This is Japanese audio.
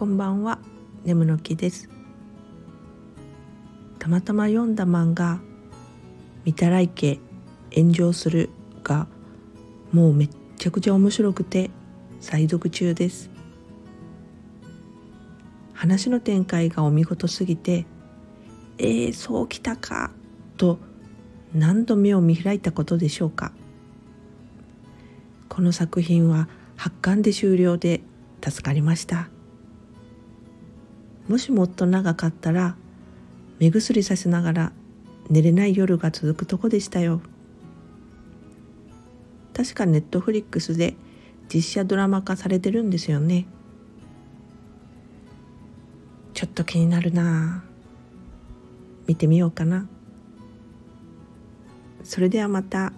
こんばんは。眠の木です。たまたま読んだ漫画「見たらいけ炎上する」がもうめっちゃくちゃ面白くて再読中です。話の展開がお見事すぎてえー、そうきたかと何度目を見開いたことでしょうか。この作品は発刊で終了で助かりました。もしもっと長かったら目薬させながら寝れない夜が続くとこでしたよ。確かネットフリックスで実写ドラマ化されてるんですよね。ちょっと気になるな。見てみようかな。それではまた。